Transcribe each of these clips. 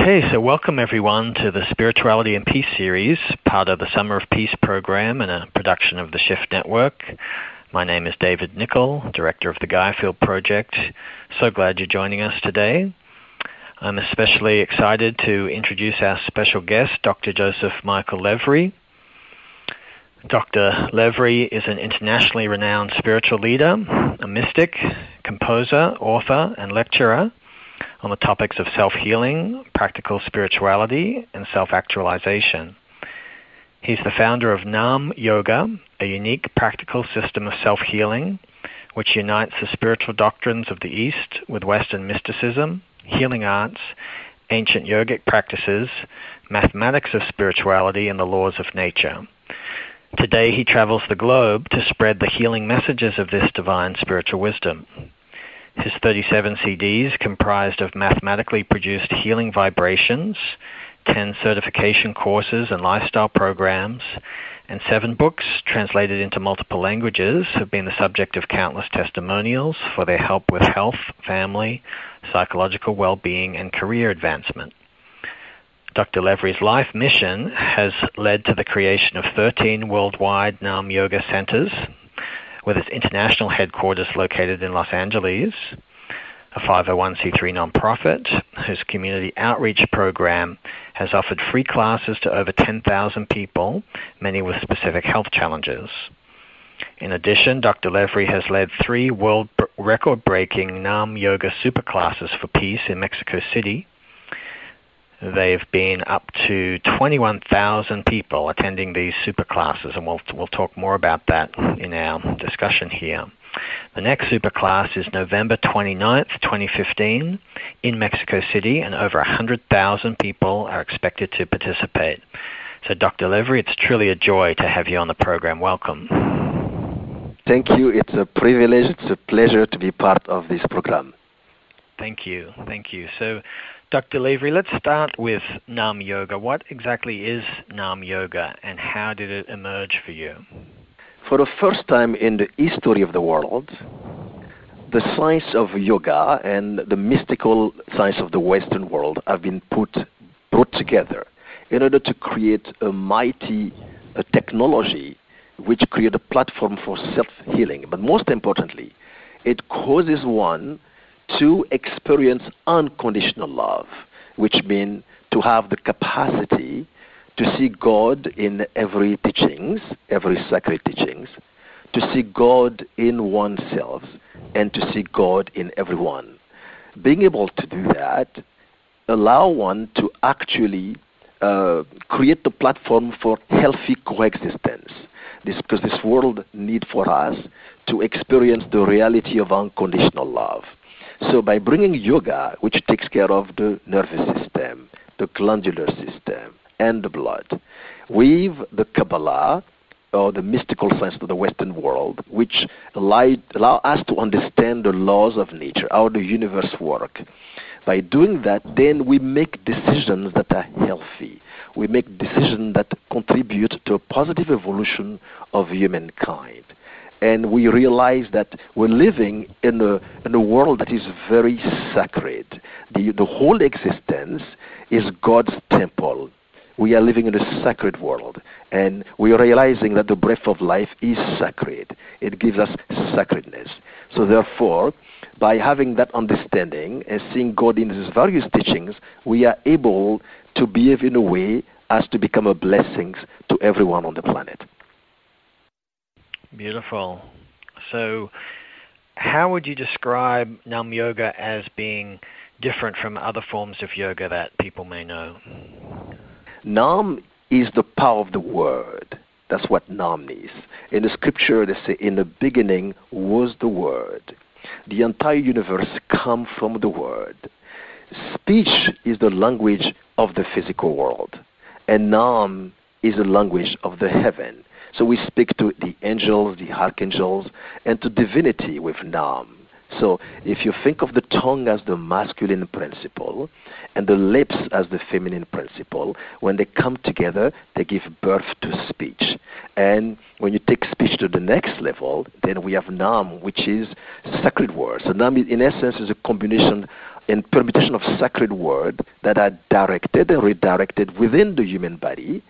Okay, so welcome everyone to the Spirituality and Peace series, part of the Summer of Peace program and a production of the Shift Network. My name is David Nicol, Director of the Gaiafield Project. So glad you're joining us today. I'm especially excited to introduce our special guest, Dr. Joseph Michael Levry. Dr. Levry is an internationally renowned spiritual leader, a mystic, composer, author, and lecturer on the topics of self healing, practical spirituality, and self actualization. He's the founder of Nam Yoga, a unique practical system of self healing which unites the spiritual doctrines of the East with Western mysticism, healing arts, ancient yogic practices, mathematics of spirituality, and the laws of nature. Today he travels the globe to spread the healing messages of this divine spiritual wisdom. His 37 CDs comprised of mathematically produced healing vibrations, 10 certification courses and lifestyle programs, and seven books translated into multiple languages have been the subject of countless testimonials for their help with health, family, psychological well-being, and career advancement. Dr. Levry's life mission has led to the creation of 13 worldwide Nam Yoga centers with its international headquarters located in Los Angeles, a 501c3 nonprofit whose community outreach program has offered free classes to over 10,000 people, many with specific health challenges. In addition, Dr. Levry has led three world record breaking Nam Yoga superclasses for peace in Mexico City, They've been up to 21,000 people attending these super classes, and we'll, we'll talk more about that in our discussion here. The next super class is November 29th, 2015, in Mexico City, and over 100,000 people are expected to participate. So, Dr. Levry, it's truly a joy to have you on the program. Welcome. Thank you. It's a privilege, it's a pleasure to be part of this program. Thank you. Thank you. So, Dr. Levry, let's start with Nam Yoga. What exactly is Nam Yoga and how did it emerge for you? For the first time in the history of the world, the science of yoga and the mystical science of the Western world have been put brought together in order to create a mighty a technology which creates a platform for self-healing. But most importantly, it causes one to experience unconditional love, which means to have the capacity to see God in every teachings, every sacred teachings, to see God in oneself, and to see God in everyone. Being able to do that allow one to actually uh, create the platform for healthy coexistence. This, because this world need for us to experience the reality of unconditional love. So by bringing yoga, which takes care of the nervous system, the glandular system, and the blood, with the Kabbalah, or the mystical science of the Western world, which allow, allow us to understand the laws of nature, how the universe works. By doing that, then we make decisions that are healthy. We make decisions that contribute to a positive evolution of humankind and we realize that we're living in a, in a world that is very sacred. The, the whole existence is God's temple. We are living in a sacred world, and we are realizing that the breath of life is sacred. It gives us sacredness. So, therefore, by having that understanding and seeing God in His various teachings, we are able to behave in a way as to become a blessing to everyone on the planet. Beautiful. So, how would you describe Nam Yoga as being different from other forms of yoga that people may know? Nam is the power of the word. That's what Nam is. In the scripture, they say, In the beginning was the word. The entire universe comes from the word. Speech is the language of the physical world, and Nam is the language of the heaven. So we speak to the angels, the archangels, and to divinity with Nam. So if you think of the tongue as the masculine principle and the lips as the feminine principle, when they come together, they give birth to speech. And when you take speech to the next level, then we have Nam, which is sacred words. So Nam, in essence, is a combination and permutation of sacred words that are directed and redirected within the human body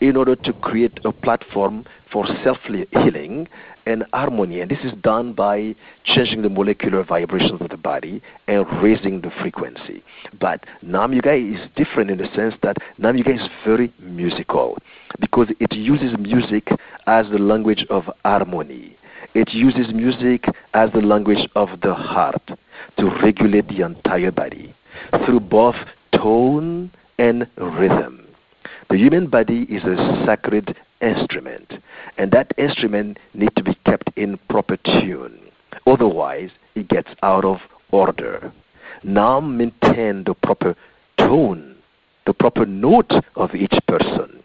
in order to create a platform for self healing and harmony. And this is done by changing the molecular vibrations of the body and raising the frequency. But Nam Yoga is different in the sense that Nam Yoga is very musical because it uses music as the language of harmony. It uses music as the language of the heart to regulate the entire body through both tone and rhythm. The human body is a sacred instrument, and that instrument needs to be kept in proper tune. Otherwise, it gets out of order. Now maintain the proper tone, the proper note of each person,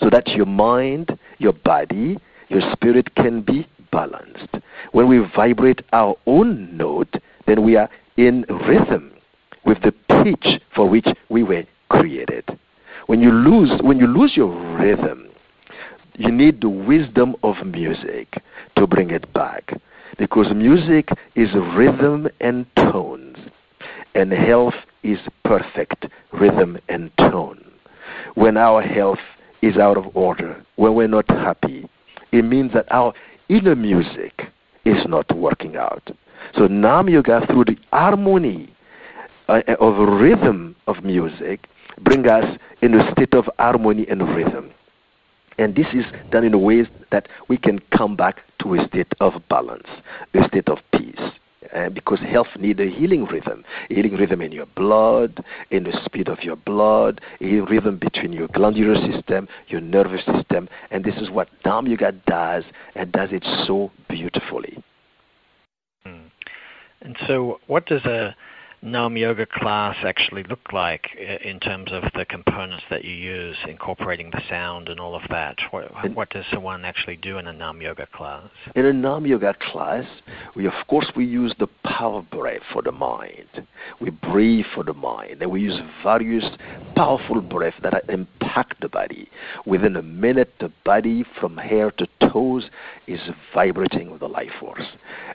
so that your mind, your body, your spirit can be balanced. When we vibrate our own note, then we are in rhythm with the pitch for which we were created. When you lose, when you lose your rhythm, you need the wisdom of music to bring it back. Because music is rhythm and tones, and health is perfect rhythm and tone. When our health is out of order, when we're not happy, it means that our inner music is not working out. So Nam Yoga, through the harmony uh, of rhythm of music, bring us in a state of harmony and rhythm. And this is done in ways that we can come back to a state of balance, a state of peace. Uh, because health needs a healing rhythm, a healing rhythm in your blood, in the speed of your blood, a healing rhythm between your glandular system, your nervous system, and this is what Nam Yoga does, and does it so beautifully. Hmm. And so, what does a Nam Yoga class actually look like uh, in terms of the components that you use, incorporating the sound and all of that? What, what does someone actually do in a Nam Yoga class? In a Nam Yoga class, we of course we use the power breath for the mind. We breathe for the mind, and we use various powerful breaths that impact the body. Within a minute, the body from hair to toes is vibrating with the life force.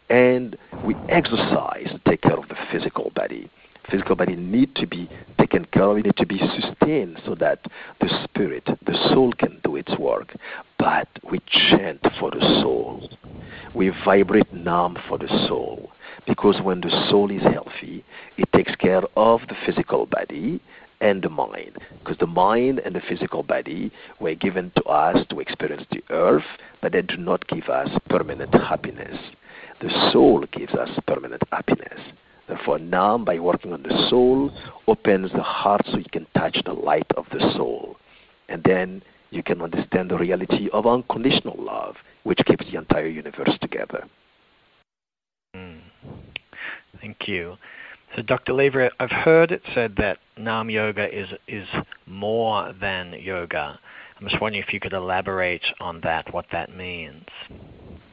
And we exercise to take care of the physical body. Physical body need to be taken care of, it need to be sustained so that the spirit, the soul can do its work. But we chant for the soul. We vibrate Nam for the soul. Because when the soul is healthy, it takes care of the physical body and the mind. Because the mind and the physical body were given to us to experience the earth, but they do not give us permanent happiness. The soul gives us permanent happiness. Therefore, now by working on the soul, opens the heart so you can touch the light of the soul. And then you can understand the reality of unconditional love, which keeps the entire universe together. Mm. Thank you. So, Dr. Levry, I've heard it said that Nam Yoga is is more than yoga. I'm just wondering if you could elaborate on that, what that means.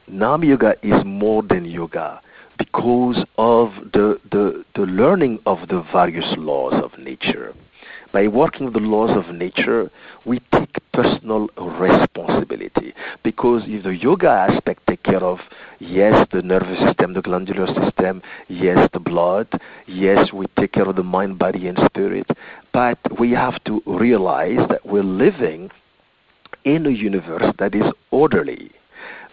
Nam Yoga is more than yoga because of the, the, the learning of the various laws of nature. By working the laws of nature, we take personal responsibility. Because if the yoga aspect take care of yes the nervous system, the glandular system, yes the blood, yes we take care of the mind, body, and spirit, but we have to realize that we're living in a universe that is orderly.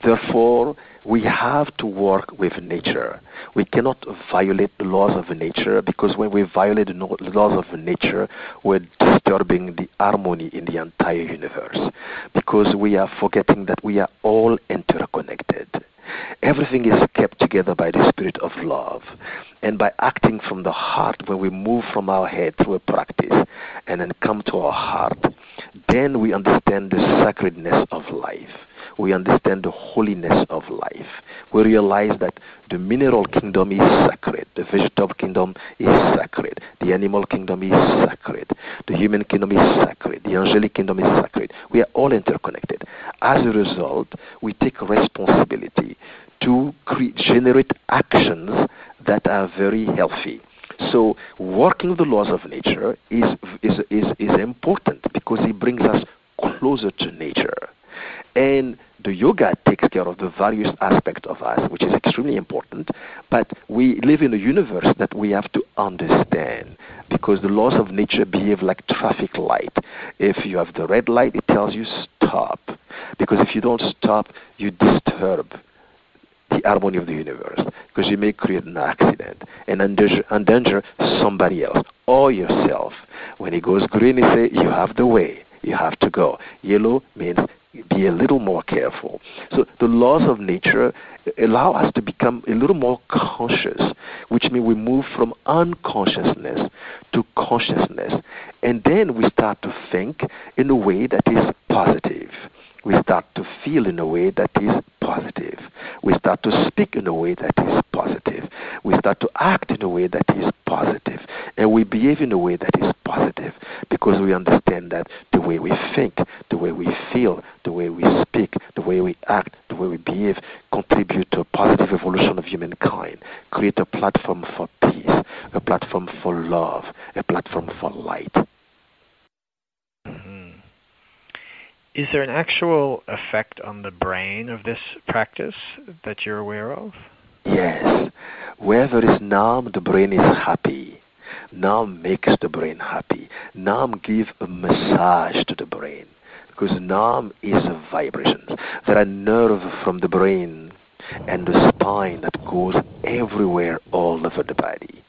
Therefore, we have to work with nature. We cannot violate the laws of nature because when we violate the laws of nature, we're disturbing the harmony in the entire universe because we are forgetting that we are all interconnected. Everything is kept together by the spirit of love. And by acting from the heart, when we move from our head through a practice and then come to our heart, then we understand the sacredness of life we understand the holiness of life. We realize that the mineral kingdom is sacred, the vegetable kingdom is sacred, the animal kingdom is sacred, the human kingdom is sacred, the angelic kingdom is sacred. We are all interconnected. As a result, we take responsibility to create, generate actions that are very healthy. So working the laws of nature is, is, is, is important because it brings us closer to nature. And the yoga takes care of the various aspects of us, which is extremely important. But we live in a universe that we have to understand because the laws of nature behave like traffic light. If you have the red light, it tells you stop. Because if you don't stop, you disturb the harmony of the universe because you may create an accident and endanger, endanger somebody else or yourself. When it goes green, it says you have the way, you have to go. Yellow means be a little more careful. So the laws of nature allow us to become a little more conscious, which means we move from unconsciousness to consciousness. And then we start to think in a way that is positive we start to feel in a way that is positive. We start to speak in a way that is positive. We start to act in a way that is positive. And we behave in a way that is positive because we understand that the way we think, the way we feel, the way we speak, the way we act, the way we behave contribute to a positive evolution of humankind, create a platform for peace, a platform for love, a platform for light. Mm-hmm. Is there an actual effect on the brain of this practice that you're aware of? Yes. Where there is Nam, the brain is happy. Nam makes the brain happy. Nam gives a massage to the brain because Nam is a vibration. There are nerves from the brain and the spine that goes everywhere all over the body.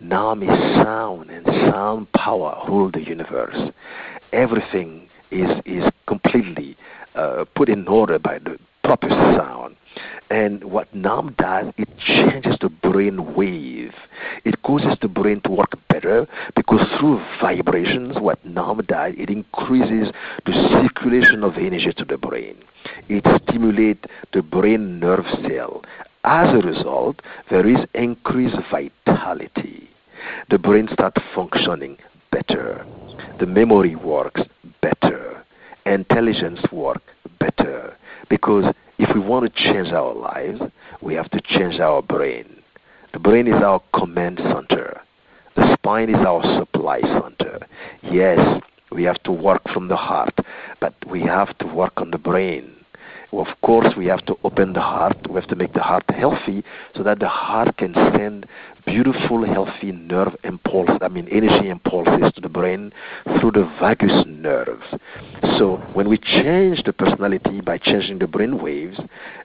Nam is sound and sound power rule the universe. Everything is is completely uh, put in order by the proper sound. And what Nam does, it changes the brain wave. It causes the brain to work better because through vibrations, what Nam does, it increases the circulation of energy to the brain. It stimulates the brain nerve cell. As a result, there is increased vitality. The brain starts functioning better. The memory works better. Intelligence work better. Because if we want to change our lives, we have to change our brain. The brain is our command center. The spine is our supply center. Yes, we have to work from the heart, but we have to work on the brain of course, we have to open the heart. We have to make the heart healthy so that the heart can send beautiful, healthy nerve impulse, I mean, energy impulses to the brain through the vagus nerves. So when we change the personality by changing the brain waves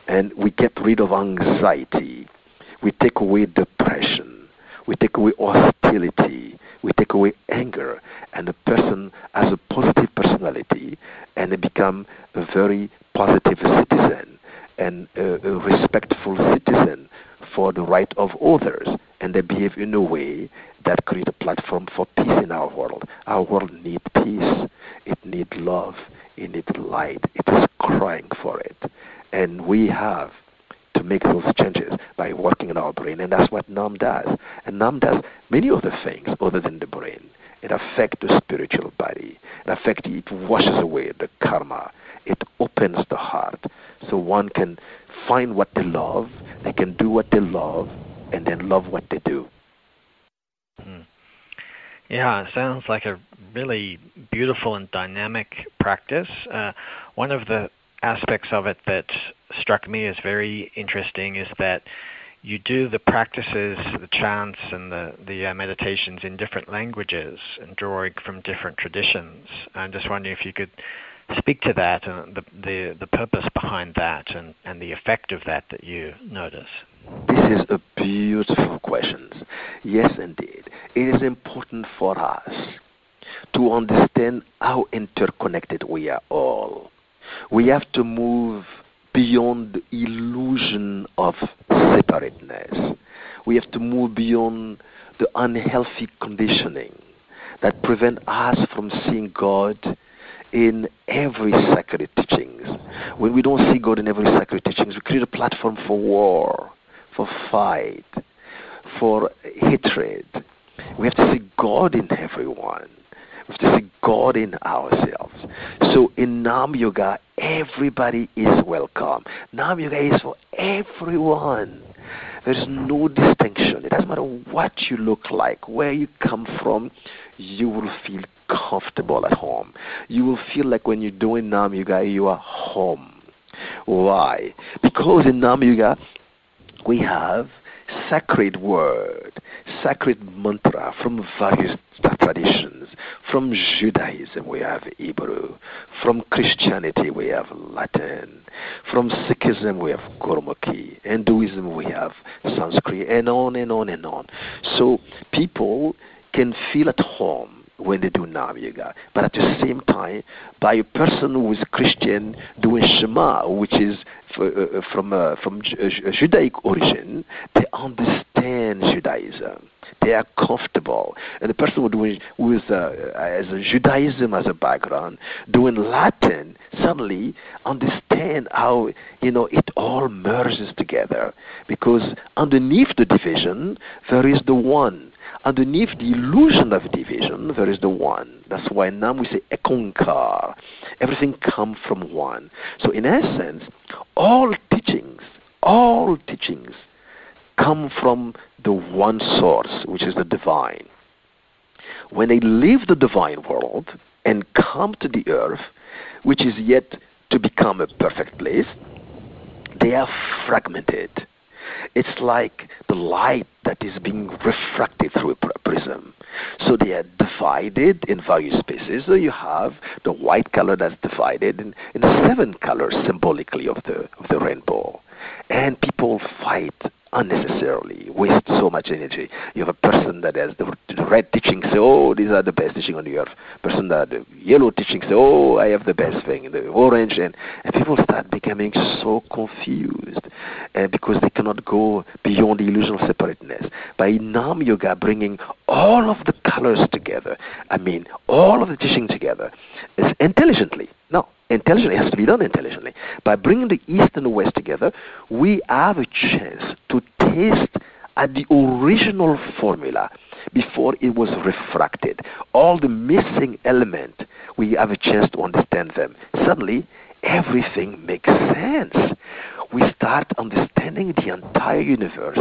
and we get rid of anxiety, we take away depression, we take away hostility, we take away anger, and the person has a positive personality and they become a very positive citizen and a, a respectful citizen for the right of others, and they behave in a way that create a platform for peace in our world. Our world needs peace. It needs love. It needs light. It is crying for it. And we have make those changes by working on our brain, and that's what Nam does. And Nam does many other things other than the brain. It affects the spiritual body. It affects it washes away the karma it opens the heart so one can find what they love, they can do what they love, and then love what they do. Mm. Yeah, it sounds like a really beautiful and dynamic practice. Uh, one of the aspects of it that struck me as very interesting is that you do the practices, the chants, and the the uh, meditations in different languages and drawing from different traditions. I'm just wondering if you could speak to that and the, the, the purpose behind that and, and the effect of that that you notice? This is a beautiful question. Yes, indeed. It is important for us to understand how interconnected we are all. We have to move beyond the illusion of separateness. We have to move beyond the unhealthy conditioning that prevent us from seeing God in every sacred teachings. When we don't see God in every sacred teachings, we create a platform for war, for fight, for hatred. We have to see God in everyone. We have to see God in ourselves. So in Nam Yoga, everybody is welcome. Nam Yoga is for everyone. There is no distinction. It doesn't matter what you look like, where you come from, you will feel comfortable at home. You will feel like when you're doing Nam Yoga, you are home. Why? Because in Nam Yoga we have sacred word, sacred mantra from various traditions. From Judaism we have Hebrew. From Christianity we have Latin. From Sikhism we have Gurmukhi. Hinduism we have Sanskrit, and on and on and on. So people can feel at home when they do Nam Yoga. But at the same time, by a person who is Christian doing Shema, which is uh, uh, from uh, from Judaic origin, they understand Judaism. They are comfortable. And the person who, doing, who is uh, Judaism as a background, doing Latin, suddenly understand how you know it all merges together. Because underneath the division, there is the one underneath the illusion of division, there is the one. That's why now we say ekonkar. Everything comes from one. So in essence, all teachings, all teachings come from the one source, which is the divine. When they leave the divine world and come to the earth, which is yet to become a perfect place, they are fragmented it's like the light that is being refracted through a prism. So they are divided in various spaces. So you have the white color that's divided in, in seven colors symbolically of the of the rainbow. And people fight unnecessarily, waste so much energy. You have a person that has the, red teaching, say, oh, these are the best teaching on the earth. Person that the yellow teaching, say, oh, I have the best thing. The orange, and, and people start becoming so confused uh, because they cannot go beyond the illusion of separateness. By Nam Yoga bringing all of the colors together, I mean, all of the teaching together, is intelligently. No, intelligently. Has to be done intelligently. By bringing the East and the West together, we have a chance to taste at the original formula before it was refracted. All the missing element, we have a chance to understand them. Suddenly, everything makes sense. We start understanding the entire universe,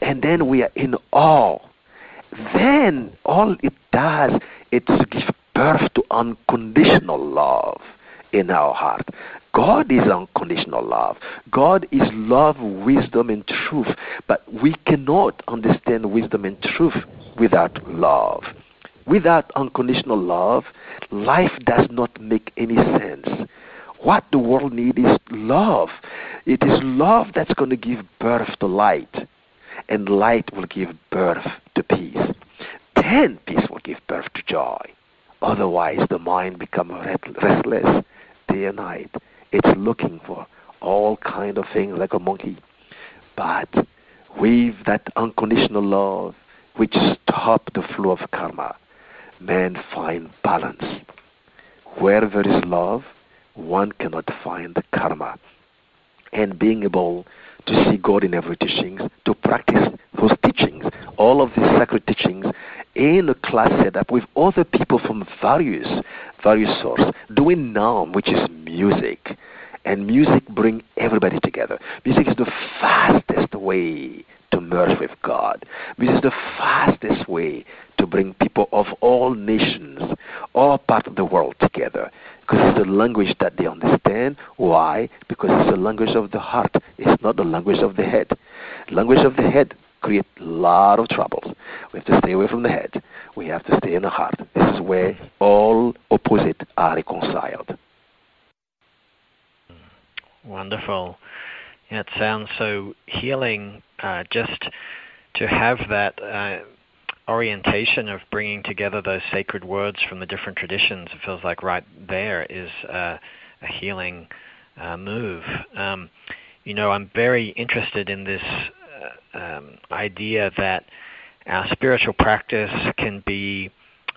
and then we are in awe. Then all it does is to give birth to unconditional love in our heart. God is unconditional love. God is love, wisdom, and truth. But we cannot understand wisdom and truth without love. Without unconditional love, life does not make any sense. What the world needs is love. It is love that's going to give birth to light, and light will give birth to peace. Then peace will give birth to joy. Otherwise, the mind becomes restless day and night. It's looking for all kind of things like a monkey. But with that unconditional love, which stop the flow of karma, man find balance. Where there is love, one cannot find karma. And being able to see God in every teachings, to practice those teachings, all of these sacred teachings in a class setup with other people from various various sources doing nam, which is music. And music bring everybody together. Music is the fastest way to merge with God. Music is the fastest way to bring people of all nations, all parts of the world together. Because it's the language that they understand. Why? Because it's the language of the heart. It's not the language of the head. Language of the head create a lot of troubles. We have to stay away from the head. We have to stay in the heart. This is where all opposites are reconciled. Wonderful. Yeah, it sounds so healing uh, just to have that uh, orientation of bringing together those sacred words from the different traditions. It feels like right there is uh, a healing uh, move. Um, you know, I'm very interested in this um, idea that our spiritual practice can be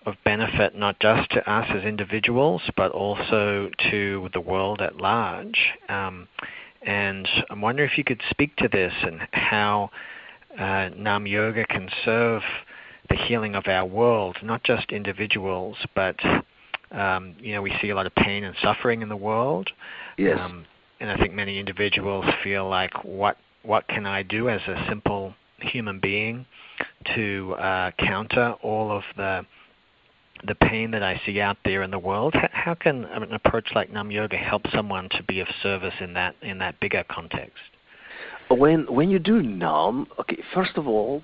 of benefit not just to us as individuals, but also to the world at large. Um, and I'm wondering if you could speak to this and how uh, Nam Yoga can serve the healing of our world, not just individuals, but um, you know we see a lot of pain and suffering in the world. Yes. Um, and I think many individuals feel like, what what can I do as a simple human being to uh, counter all of the the pain that I see out there in the world. How can an approach like Nam Yoga help someone to be of service in that in that bigger context? When when you do Nam, okay, first of all,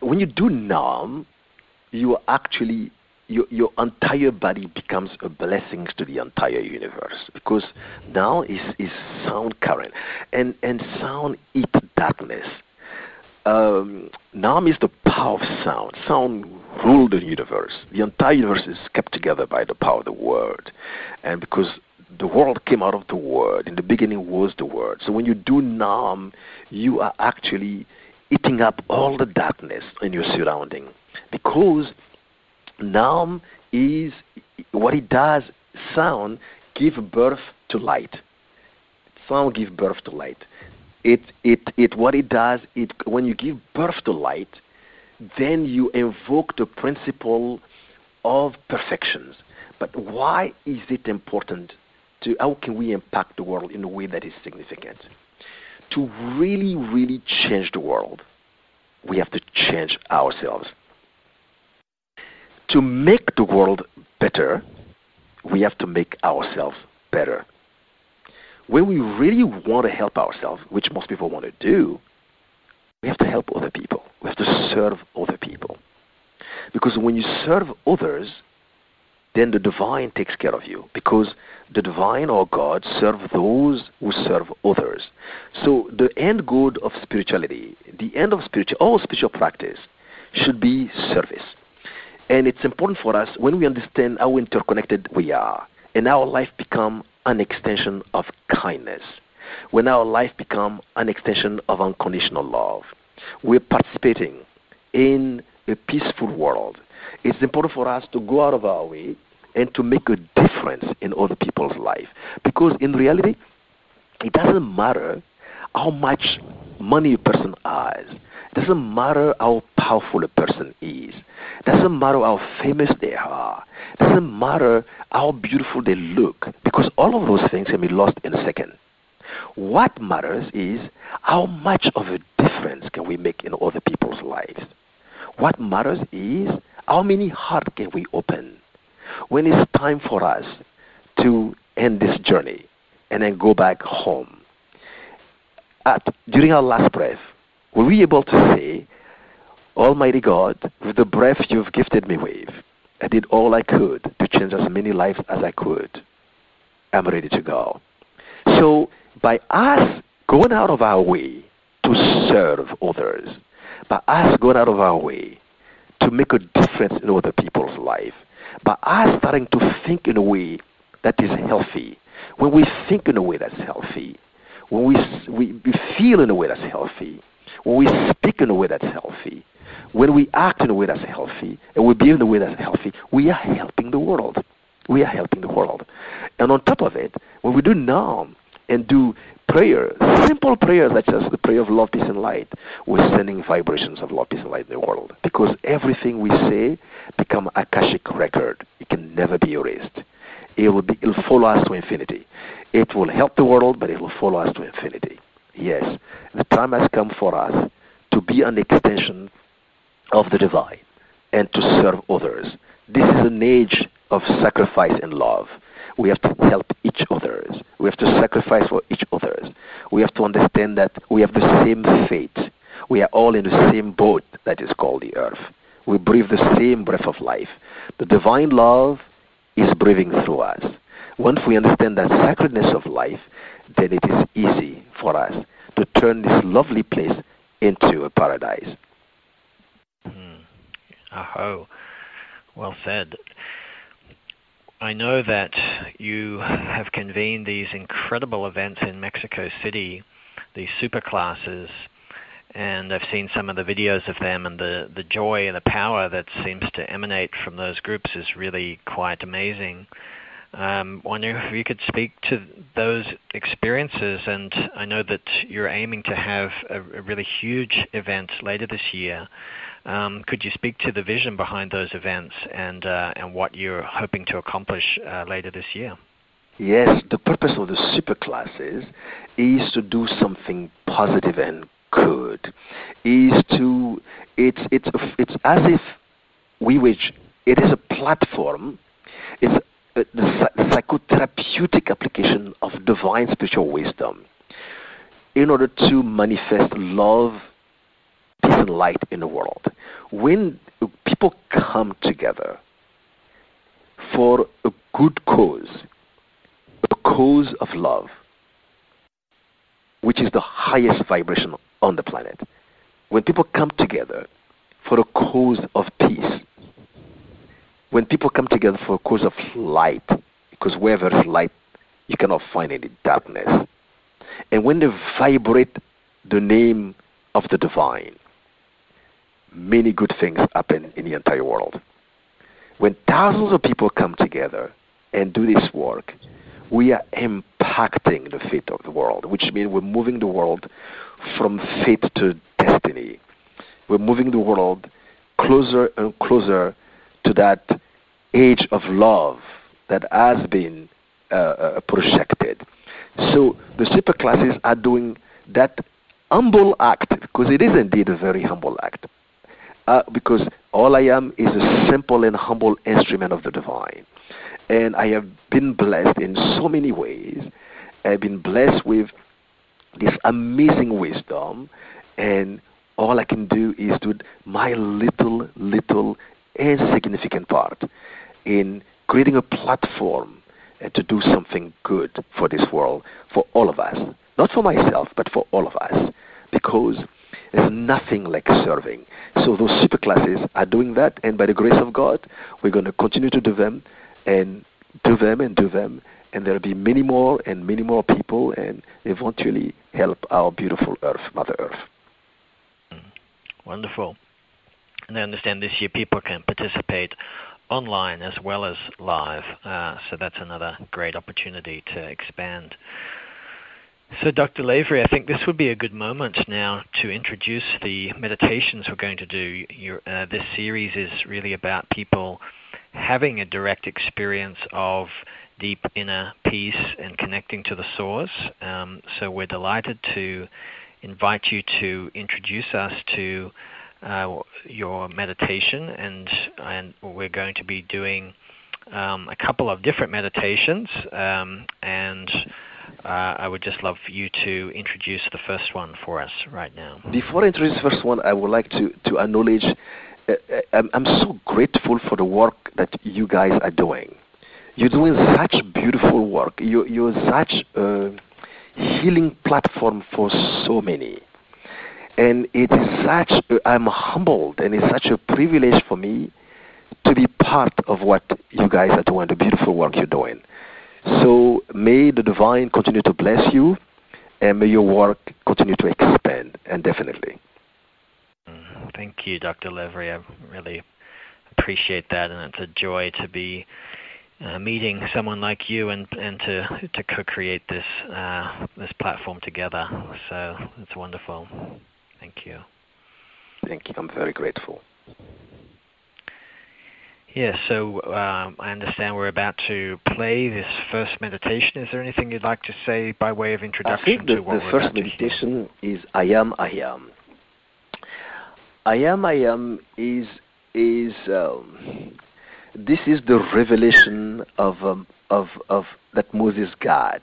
when you do Nam, you are actually your, your entire body becomes a blessing to the entire universe because now is is sound current and and sound eat darkness um, Nam is the power of sound. Sound ruled the universe. The entire universe is kept together by the power of the word. And because the world came out of the word, in the beginning was the word. So when you do Nam, you are actually eating up all the darkness in your surrounding. Because Nam is what it does, sound give birth to light. Sound give birth to light it, it, it, what it does, it, when you give birth to light, then you invoke the principle of perfections. But why is it important to, how can we impact the world in a way that is significant? To really, really change the world, we have to change ourselves. To make the world better, we have to make ourselves better when we really want to help ourselves, which most people want to do, we have to help other people. We have to serve other people. Because when you serve others, then the divine takes care of you. Because the divine or God serve those who serve others. So the end goal of spirituality, the end of spiritual all spiritual practice should be service. And it's important for us when we understand how interconnected we are and our life become an extension of kindness, when our life become an extension of unconditional love, we're participating in a peaceful world. It's important for us to go out of our way and to make a difference in other people's life. Because in reality, it doesn't matter how much money a person has. Doesn't matter how powerful a person is. Doesn't matter how famous they are. Doesn't matter how beautiful they look. Because all of those things can be lost in a second. What matters is how much of a difference can we make in other people's lives. What matters is how many hearts can we open. When it's time for us to end this journey and then go back home, at, during our last breath, were we be able to say, Almighty God, with the breath you've gifted me with, I did all I could to change as many lives as I could. I'm ready to go. So, by us going out of our way to serve others, by us going out of our way to make a difference in other people's life, by us starting to think in a way that is healthy, when we think in a way that's healthy, when we, we, we feel in a way that's healthy, when we speak in a way that's healthy, when we act in a way that's healthy, and we behave in a way that's healthy, we are helping the world. We are helping the world. And on top of it, when we do Nam and do prayer, simple prayers such as the prayer of love, peace, and light, we're sending vibrations of love, peace, and light in the world. Because everything we say become a akashic record. It can never be erased. It will, be, it will follow us to infinity. It will help the world, but it will follow us to infinity. Yes, the time has come for us to be an extension of the divine and to serve others. This is an age of sacrifice and love. We have to help each other. We have to sacrifice for each other. We have to understand that we have the same fate. We are all in the same boat that is called the earth. We breathe the same breath of life. The divine love is breathing through us. Once we understand that sacredness of life, then it is easy for us to turn this lovely place into a paradise. Mm. Aho. Well said. I know that you have convened these incredible events in Mexico City, these super classes, and I've seen some of the videos of them, and the, the joy and the power that seems to emanate from those groups is really quite amazing. Um, wondering if you could speak to those experiences, and I know that you're aiming to have a, a really huge event later this year. Um, could you speak to the vision behind those events and uh, and what you're hoping to accomplish uh, later this year? Yes, the purpose of the super classes is to do something positive and good. Is to it's it's it's as if we were it is a platform. It's the, the psychotherapeutic application of divine spiritual wisdom in order to manifest love, peace, and light in the world. When people come together for a good cause, a cause of love, which is the highest vibration on the planet, when people come together for a cause of peace, when people come together for a cause of light, because wherever there is light, you cannot find any darkness and when they vibrate the name of the divine, many good things happen in the entire world. When thousands of people come together and do this work, we are impacting the fate of the world, which means we're moving the world from fate to destiny. We're moving the world closer and closer to that age of love that has been uh, uh, projected. So the super classes are doing that humble act because it is indeed a very humble act. Uh, because all I am is a simple and humble instrument of the divine. And I have been blessed in so many ways. I've been blessed with this amazing wisdom, and all I can do is do my little, little, insignificant part in creating a platform and to do something good for this world, for all of us. Not for myself, but for all of us. Because there's nothing like serving. So those super classes are doing that, and by the grace of God, we're going to continue to do them and do them and do them, and there'll be many more and many more people, and eventually help our beautiful Earth, Mother Earth. Mm. Wonderful. And I understand this year people can participate online as well as live. Uh, so that's another great opportunity to expand. So, Dr. Levry, I think this would be a good moment now to introduce the meditations we're going to do. Uh, this series is really about people having a direct experience of deep inner peace and connecting to the source. Um, so, we're delighted to invite you to introduce us to uh, your meditation, and and we're going to be doing um, a couple of different meditations, um, and uh, I would just love for you to introduce the first one for us right now. Before I introduce the first one, I would like to to acknowledge. Uh, uh I'm, so grateful for the work that you guys are doing. You're doing such beautiful work. You, you're such a healing platform for so many. And it is such, I'm humbled, and it's such a privilege for me to be part of what you guys are doing, the beautiful work you're doing. So may the divine continue to bless you, and may your work continue to expand, and definitely. Mm, thank you, Dr. Levry. I really appreciate that, and it's a joy to be uh, meeting someone like you and and to to co-create this uh, this platform together. So it's wonderful. Thank you. Thank you. I'm very grateful. Yes, yeah, so um, I understand we're about to play this first meditation. Is there anything you'd like to say by way of introduction I think the, to what the first meditation is I am I am. I am I am is is um, this is the revelation of um, of of that Moses got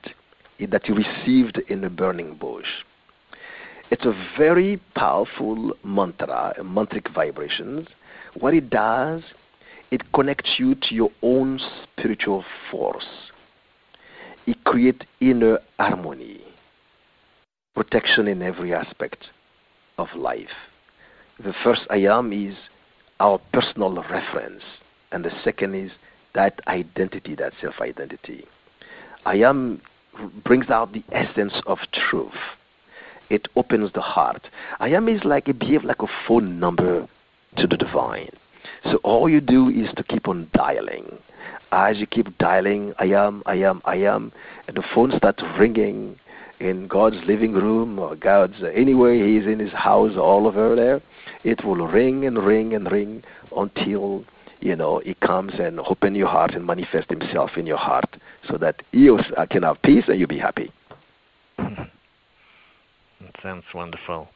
that he received in the burning bush. It's a very powerful mantra, mantric vibrations. What it does, it connects you to your own spiritual force. It creates inner harmony, protection in every aspect of life. The first I am is our personal reference, and the second is that identity, that self identity. I am brings out the essence of truth it opens the heart. I am is like it behave like a phone number to the divine. So all you do is to keep on dialing. As you keep dialing, I am, I am, I am, and the phone starts ringing in God's living room or God's uh, anywhere He's in His house all over there. It will ring and ring and ring until you know He comes and open your heart and manifest Himself in your heart, so that you can have peace and you be happy. Sounds wonderful.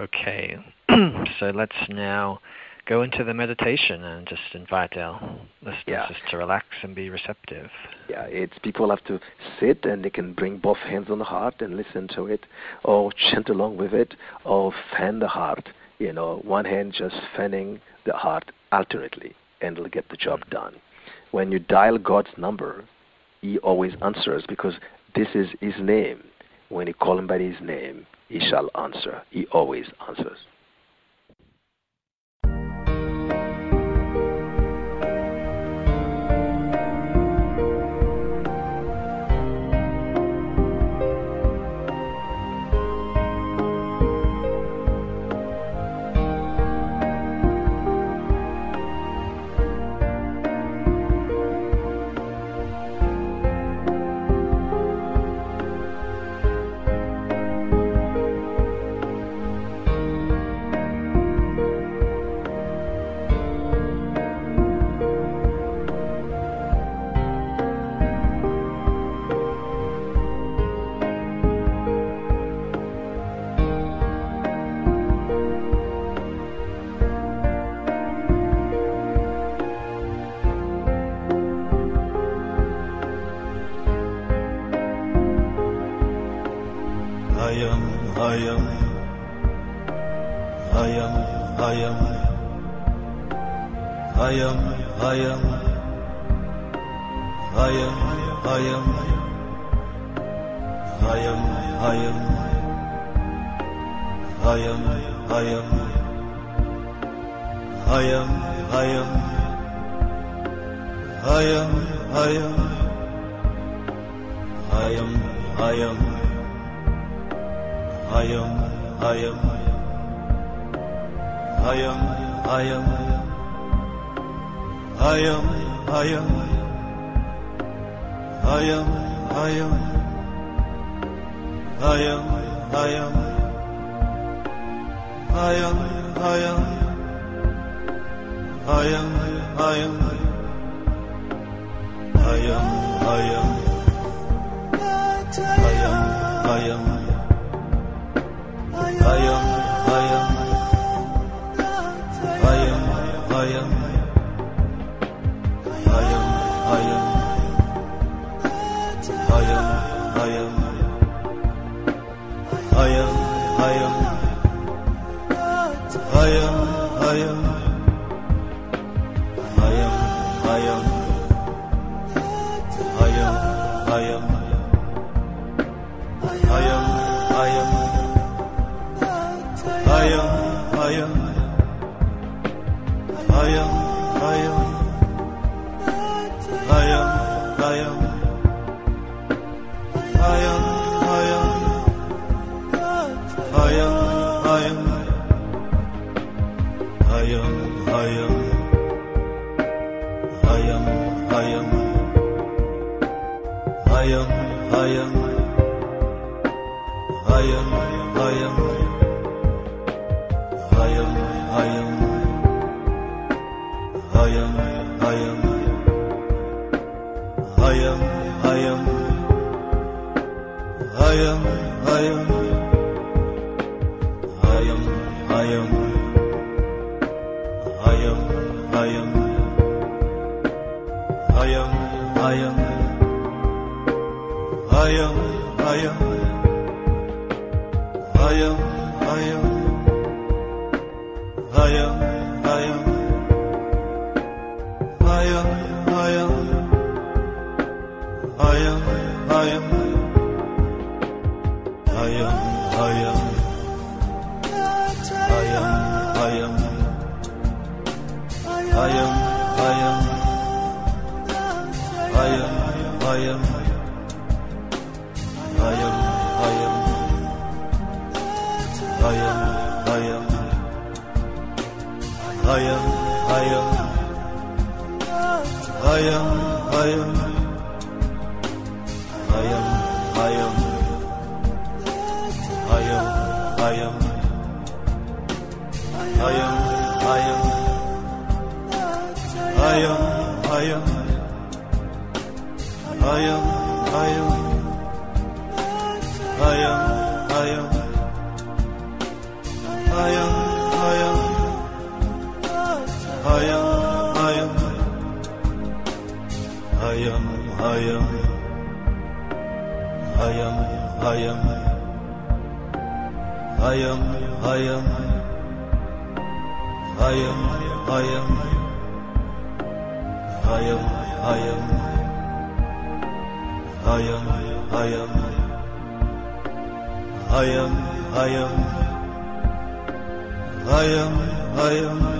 Okay, so let's now go into the meditation and just invite our listeners Yeah. just to relax and be receptive. Yeah, it's people have to sit and they can bring both hands on the heart and listen to it, or chant along with it, or fan the heart. You know, one hand just fanning the heart alternately, and it'll get the job mm-hmm. done. When you dial God's number, He always answers because this is His name. When you call Him by His name, He shall answer. He always answers. I am, I am, I am, I am, I am, I am, I am, I am, I am, I am, I am, I am, I am, I am. I am, I am, I am, I am, I am, I am, I am, I am, I am, I am, Hayal Hayal hayal Hayal hayal Hayal hayal Hayal hayal Hayal hayal Hayal hayal am, I am, I am. hayam, hayam, hayam,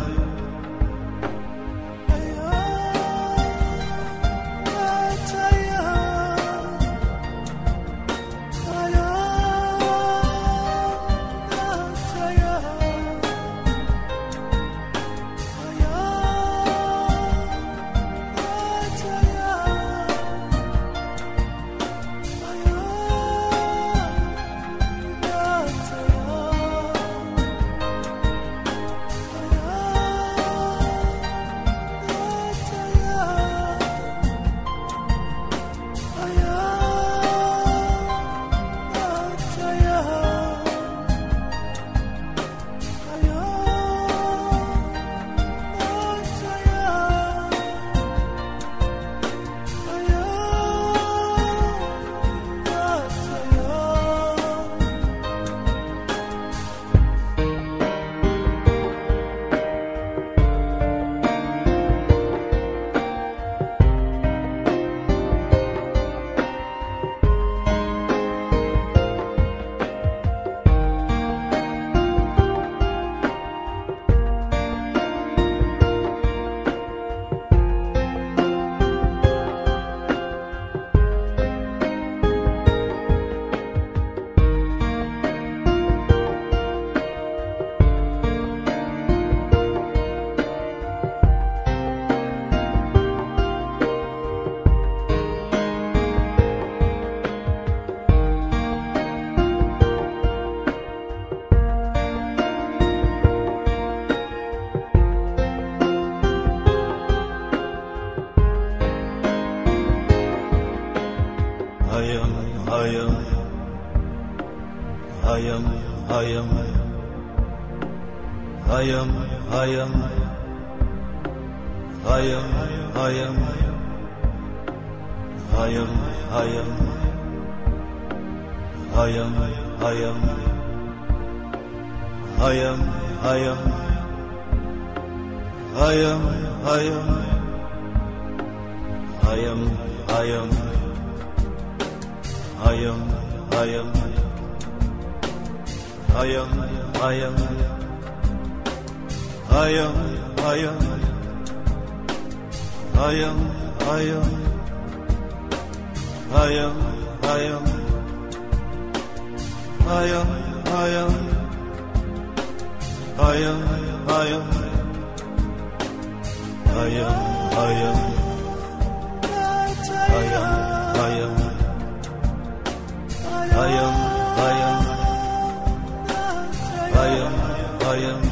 I am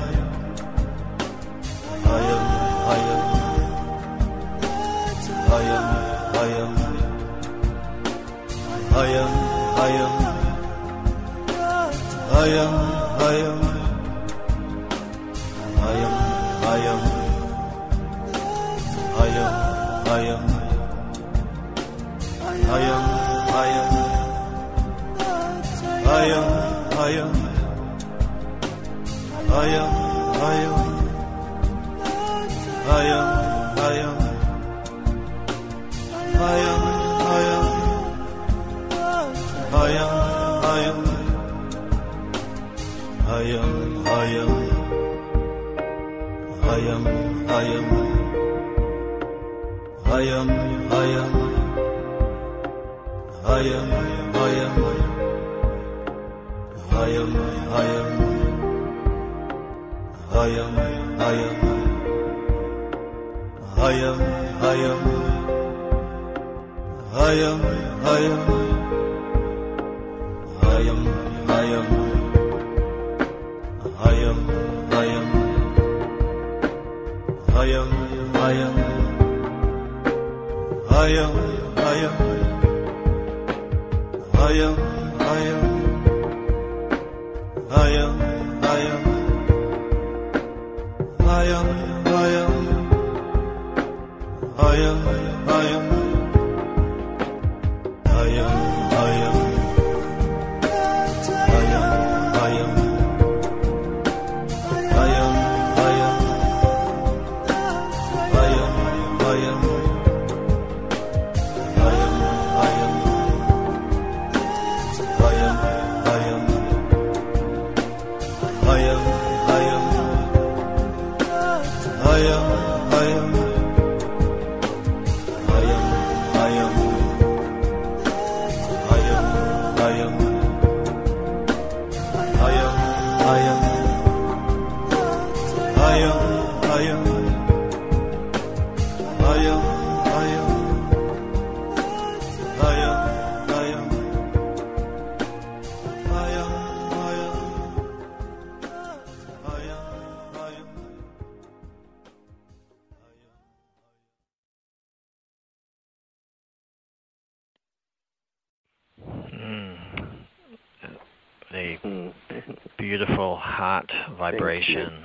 vibration.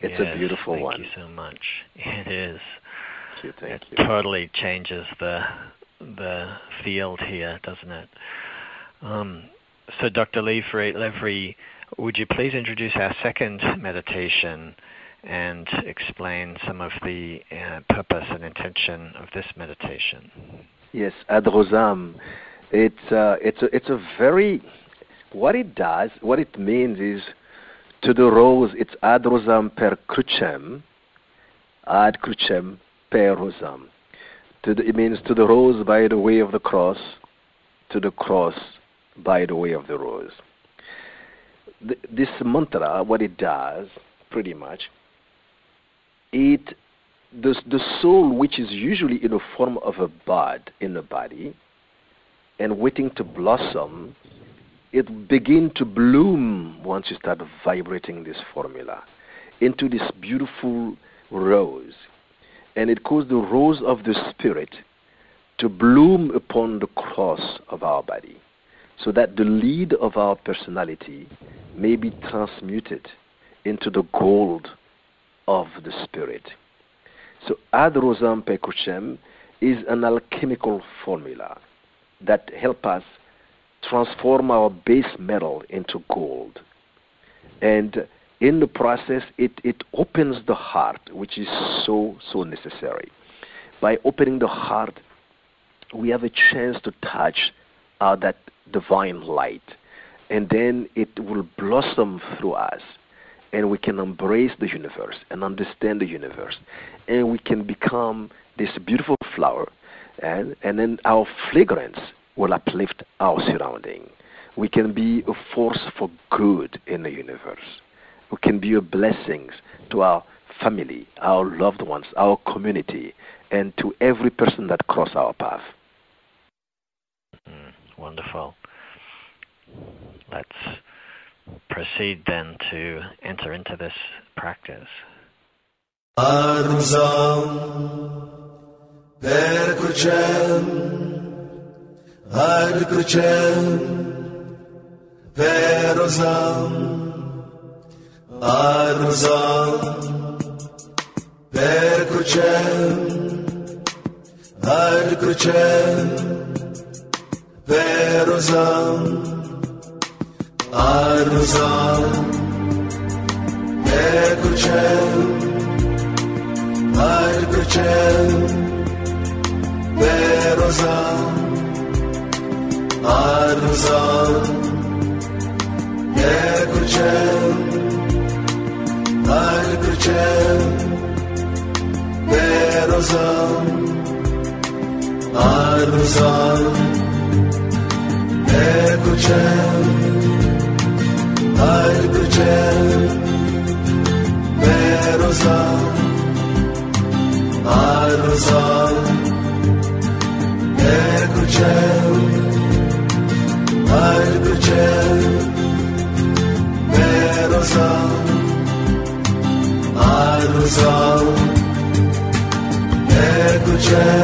It's a Yes, beautiful thank one. you so much. It is. Thank you, thank it you. totally changes the the field here, doesn't it? Um, so, Dr. Levry, Levry, would you please introduce our second meditation and explain some of the uh, purpose and intention of this meditation? Yes, Ad Rosam. It's uh, it's a, it's a very what it does. What it means is to the rose. It's Ad Rosam per crucem. Ad crucem per rosam. The, it means to the rose by the way of the cross, to the cross by the way of the rose. Th- this mantra, what it does, pretty much, it the the soul which is usually in the form of a bud in the body and waiting to blossom it begin to bloom once you start vibrating this formula into this beautiful rose. And it caused the rose of the spirit to bloom upon the cross of our body so that the lead of our personality may be transmuted into the gold of the spirit. So ad rosam per crucem is an alchemical formula that help us transform our base metal into gold. And in the process, it, it opens the heart, which is so, so necessary. By opening the heart, we have a chance to touch uh, that divine light. And then it will blossom through us. And we can embrace the universe and understand the universe. And we can become this beautiful flower. And, and then our fragrance will uplift our surrounding. We can be a force for good in the universe. We can be a blessing to our family, our loved ones, our community, and to every person that cross our path. Mm, wonderful. Let's proceed then to enter into this practice. Armzam per Hajde ključem, perozam, arozam, per ključem, hajde ključem, perozam, arozam, per ključem, hajde ključem, perozam arzan Ne kucem Nar kucem Berozan Arzan Ne kucem Nar kucem Berozan Arzan Ne Harbi c'è Berozal Aruzal Ego c'è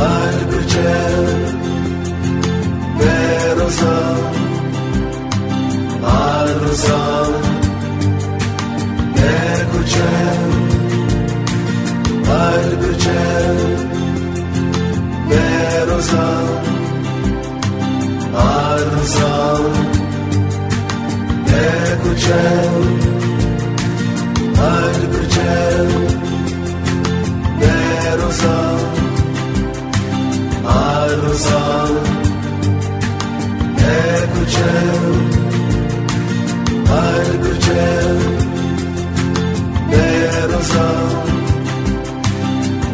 Harbi c'è Berozal Aruzal Ego c'è Harbi c'è zalEkučel Ajde pričel Derozal Arozal Ekučel Ajde pričel Derozal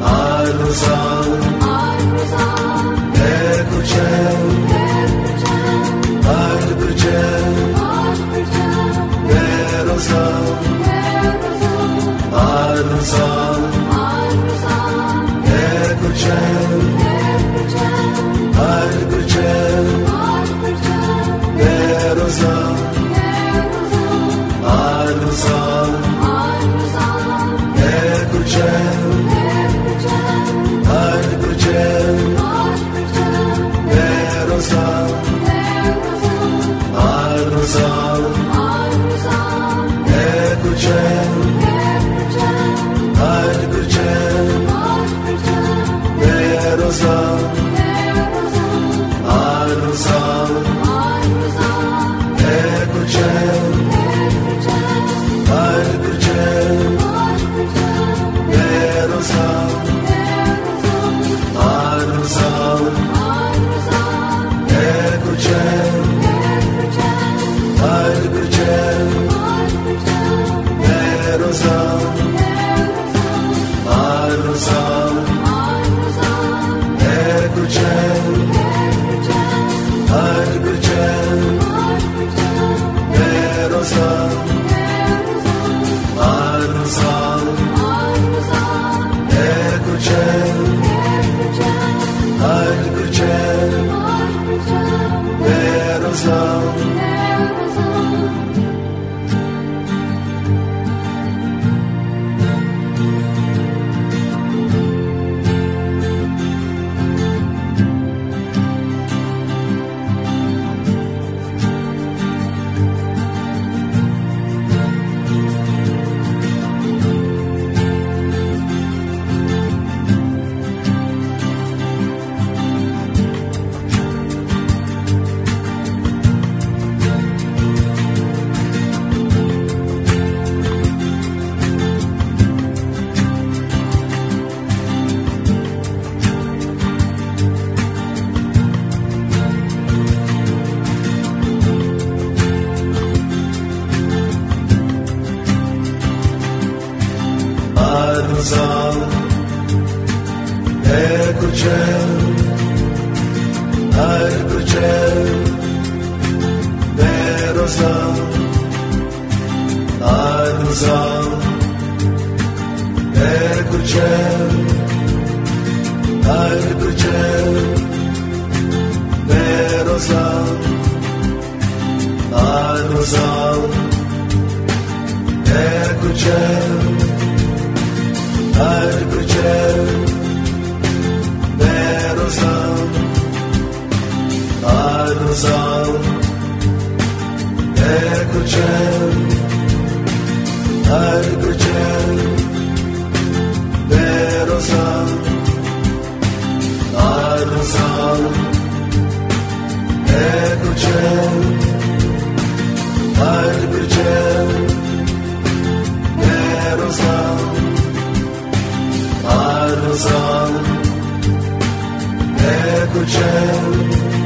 Arozal Ecco c'è, ecco c'è, vero sa, altro sa, ecco c'è, ecco c'è, vero sa, altro sa. kazan Perkuçem Perkuçem Berozan Arzan Perkuçem Perkuçem Berozan Arzan Perkuçem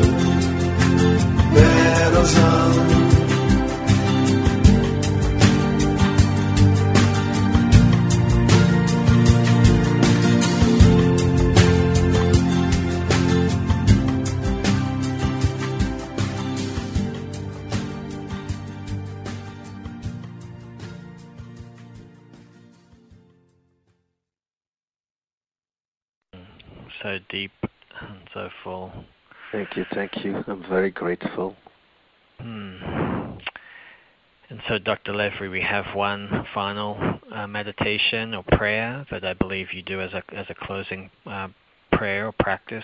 you, thank you. I'm very grateful. Hmm. And so, Dr. Levry, we have one final uh, meditation or prayer that I believe you do as a as a closing uh, prayer or practice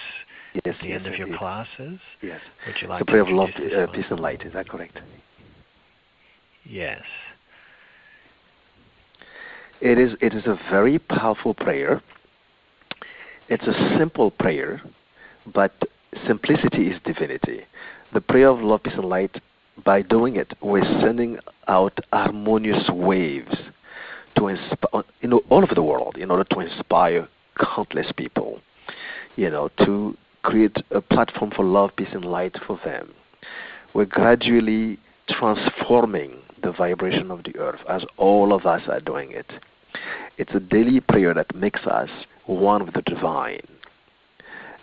Yes, at the yes, end of your indeed. classes. Yes. Would you like the to prayer of love, uh, peace, and light. Is that correct? Yes. It is. It is a very powerful prayer. It's a simple prayer, but simplicity is divinity. The prayer of love, peace, and light. By doing it, we're sending out harmonious waves to inspire, you know, all over the world in order to inspire countless people. You know, to create a platform for love, peace, and light for them. We're gradually transforming the vibration of the earth as all of us are doing it. It's a daily prayer that makes us one with the divine.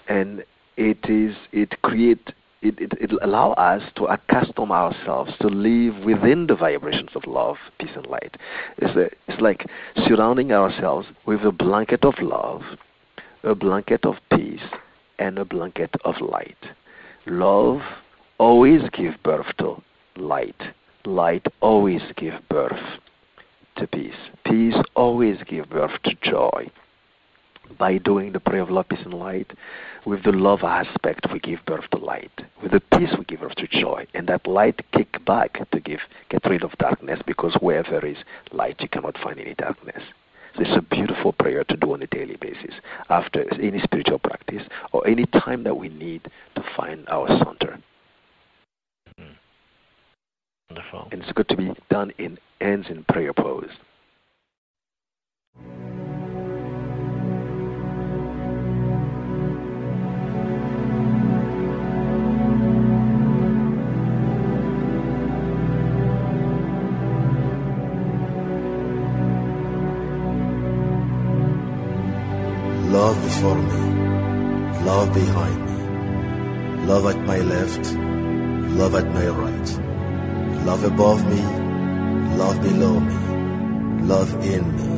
And it is it create it, it, it allow us to accustom ourselves to live within the vibrations of love, peace and light. It's, a, it's like surrounding ourselves with a blanket of love, a blanket of peace, and a blanket of light. Love always gives birth to light. Light always gives birth to peace. Peace always gives birth to joy. By doing the prayer of love, peace, and light, with the love aspect, we give birth to light. With the peace, we give birth to joy. And that light kick back to give, get rid of darkness, because where there is light, you cannot find any darkness. So it's a beautiful prayer to do on a daily basis after any spiritual practice or any time that we need to find our center. Hmm. Wonderful. And it's good to be done in ends in prayer pose. Love behind me, love at my left, love at my right, love above me, love below me, love in me,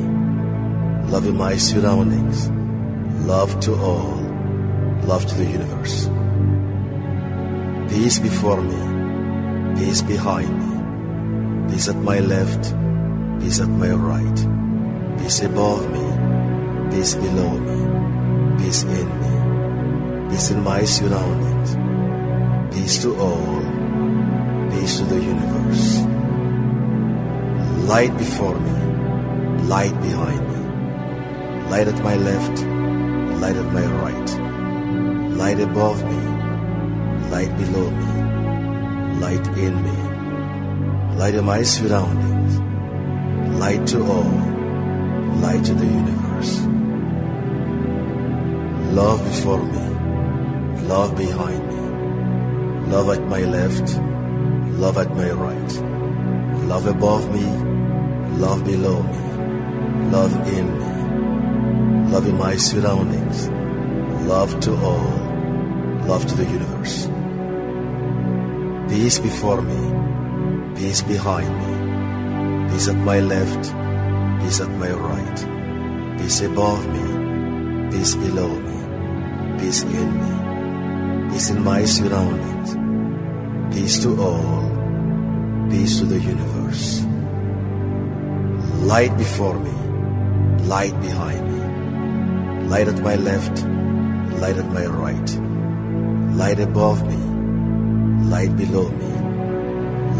love in my surroundings, love to all, love to the universe. Peace before me, peace behind me, peace at my left, peace at my right, peace above me, peace below me, peace in me, peace in my surroundings, peace to all, peace to the universe. Light before me, light behind me, light at my left, light at my right, light above me, light below me, light in me, light in my surroundings, light to all, light to the universe. Love before me, love behind me, love at my left, love at my right, love above me, love below me, love in me, love in my surroundings, love to all, love to the universe. Peace before me, peace behind me, peace at my left, peace at my right, peace above me, peace below me, peace in me, peace in my surroundings, peace to all, peace to the universe. Light before me, light behind me, light at my left, light at my right, light above me, light below me,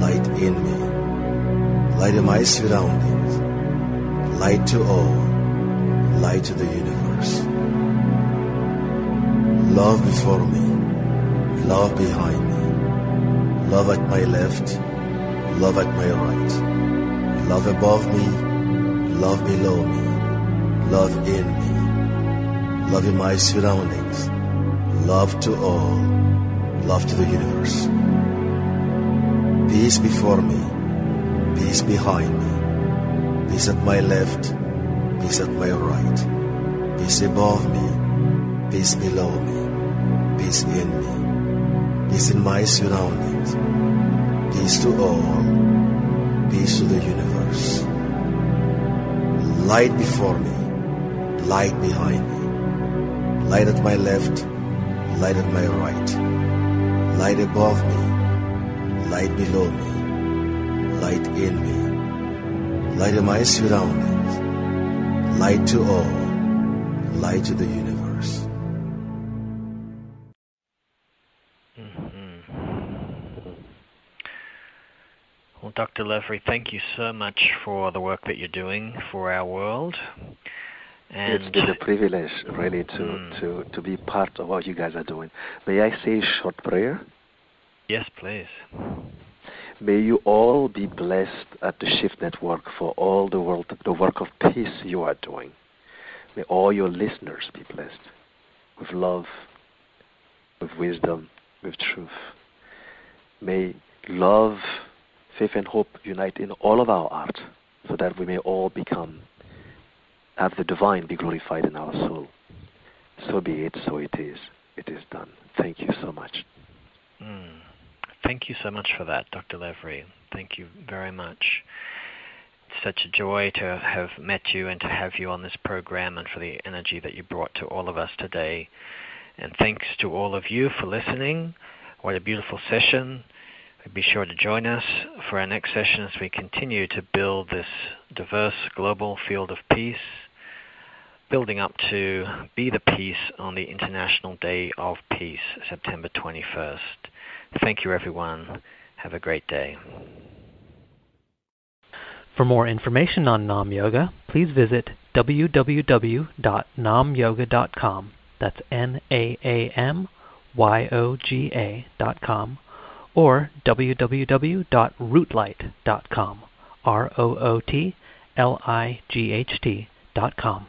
light in me, light in my surroundings, light to all, light to the universe. Love before me, love behind me, love at my left, love at my right, love above me, love below me, love in me, love in my surroundings, love to all, love to the universe. Peace before me, peace behind me, peace at my left, peace at my right, peace above me, peace below me, peace in me, peace in my surroundings, peace to all, peace to the universe. Light before me, light behind me, light at my left, light at my right, light above me, light below me, light in me, light in my surroundings, light to all, light to the universe. Dr. Levry, thank you so much for the work that you're doing for our world. And it's been a privilege, really, to, Mm. to, to be part of what you guys are doing. May I say a short prayer? yes, please. May you all be blessed at the Shift Network for all the world, the work of peace you are doing. May all your listeners be blessed with love, with wisdom, with truth. May love, faith, and hope unite in all of our art, so that we may all become, have the divine be glorified in our soul. So be it, so it is. It is done. Thank you so much. Mm. Thank you so much for that, Dr. Levry. Thank you very much. It's such a joy to have met you and to have you on this program and for the energy that you brought to all of us today. And thanks to all of you for listening. What a beautiful session. Be sure to join us for our next session as we continue to build this diverse global field of peace, building up to Be the Peace on the International Day of Peace, September 21st. Thank you, everyone. Have a great day. For more information on Naam Yoga, please visit www.namyoga.com. That's N A A M Y O G A dot com or www.rootlight.com. R O O T L I G H T dot com.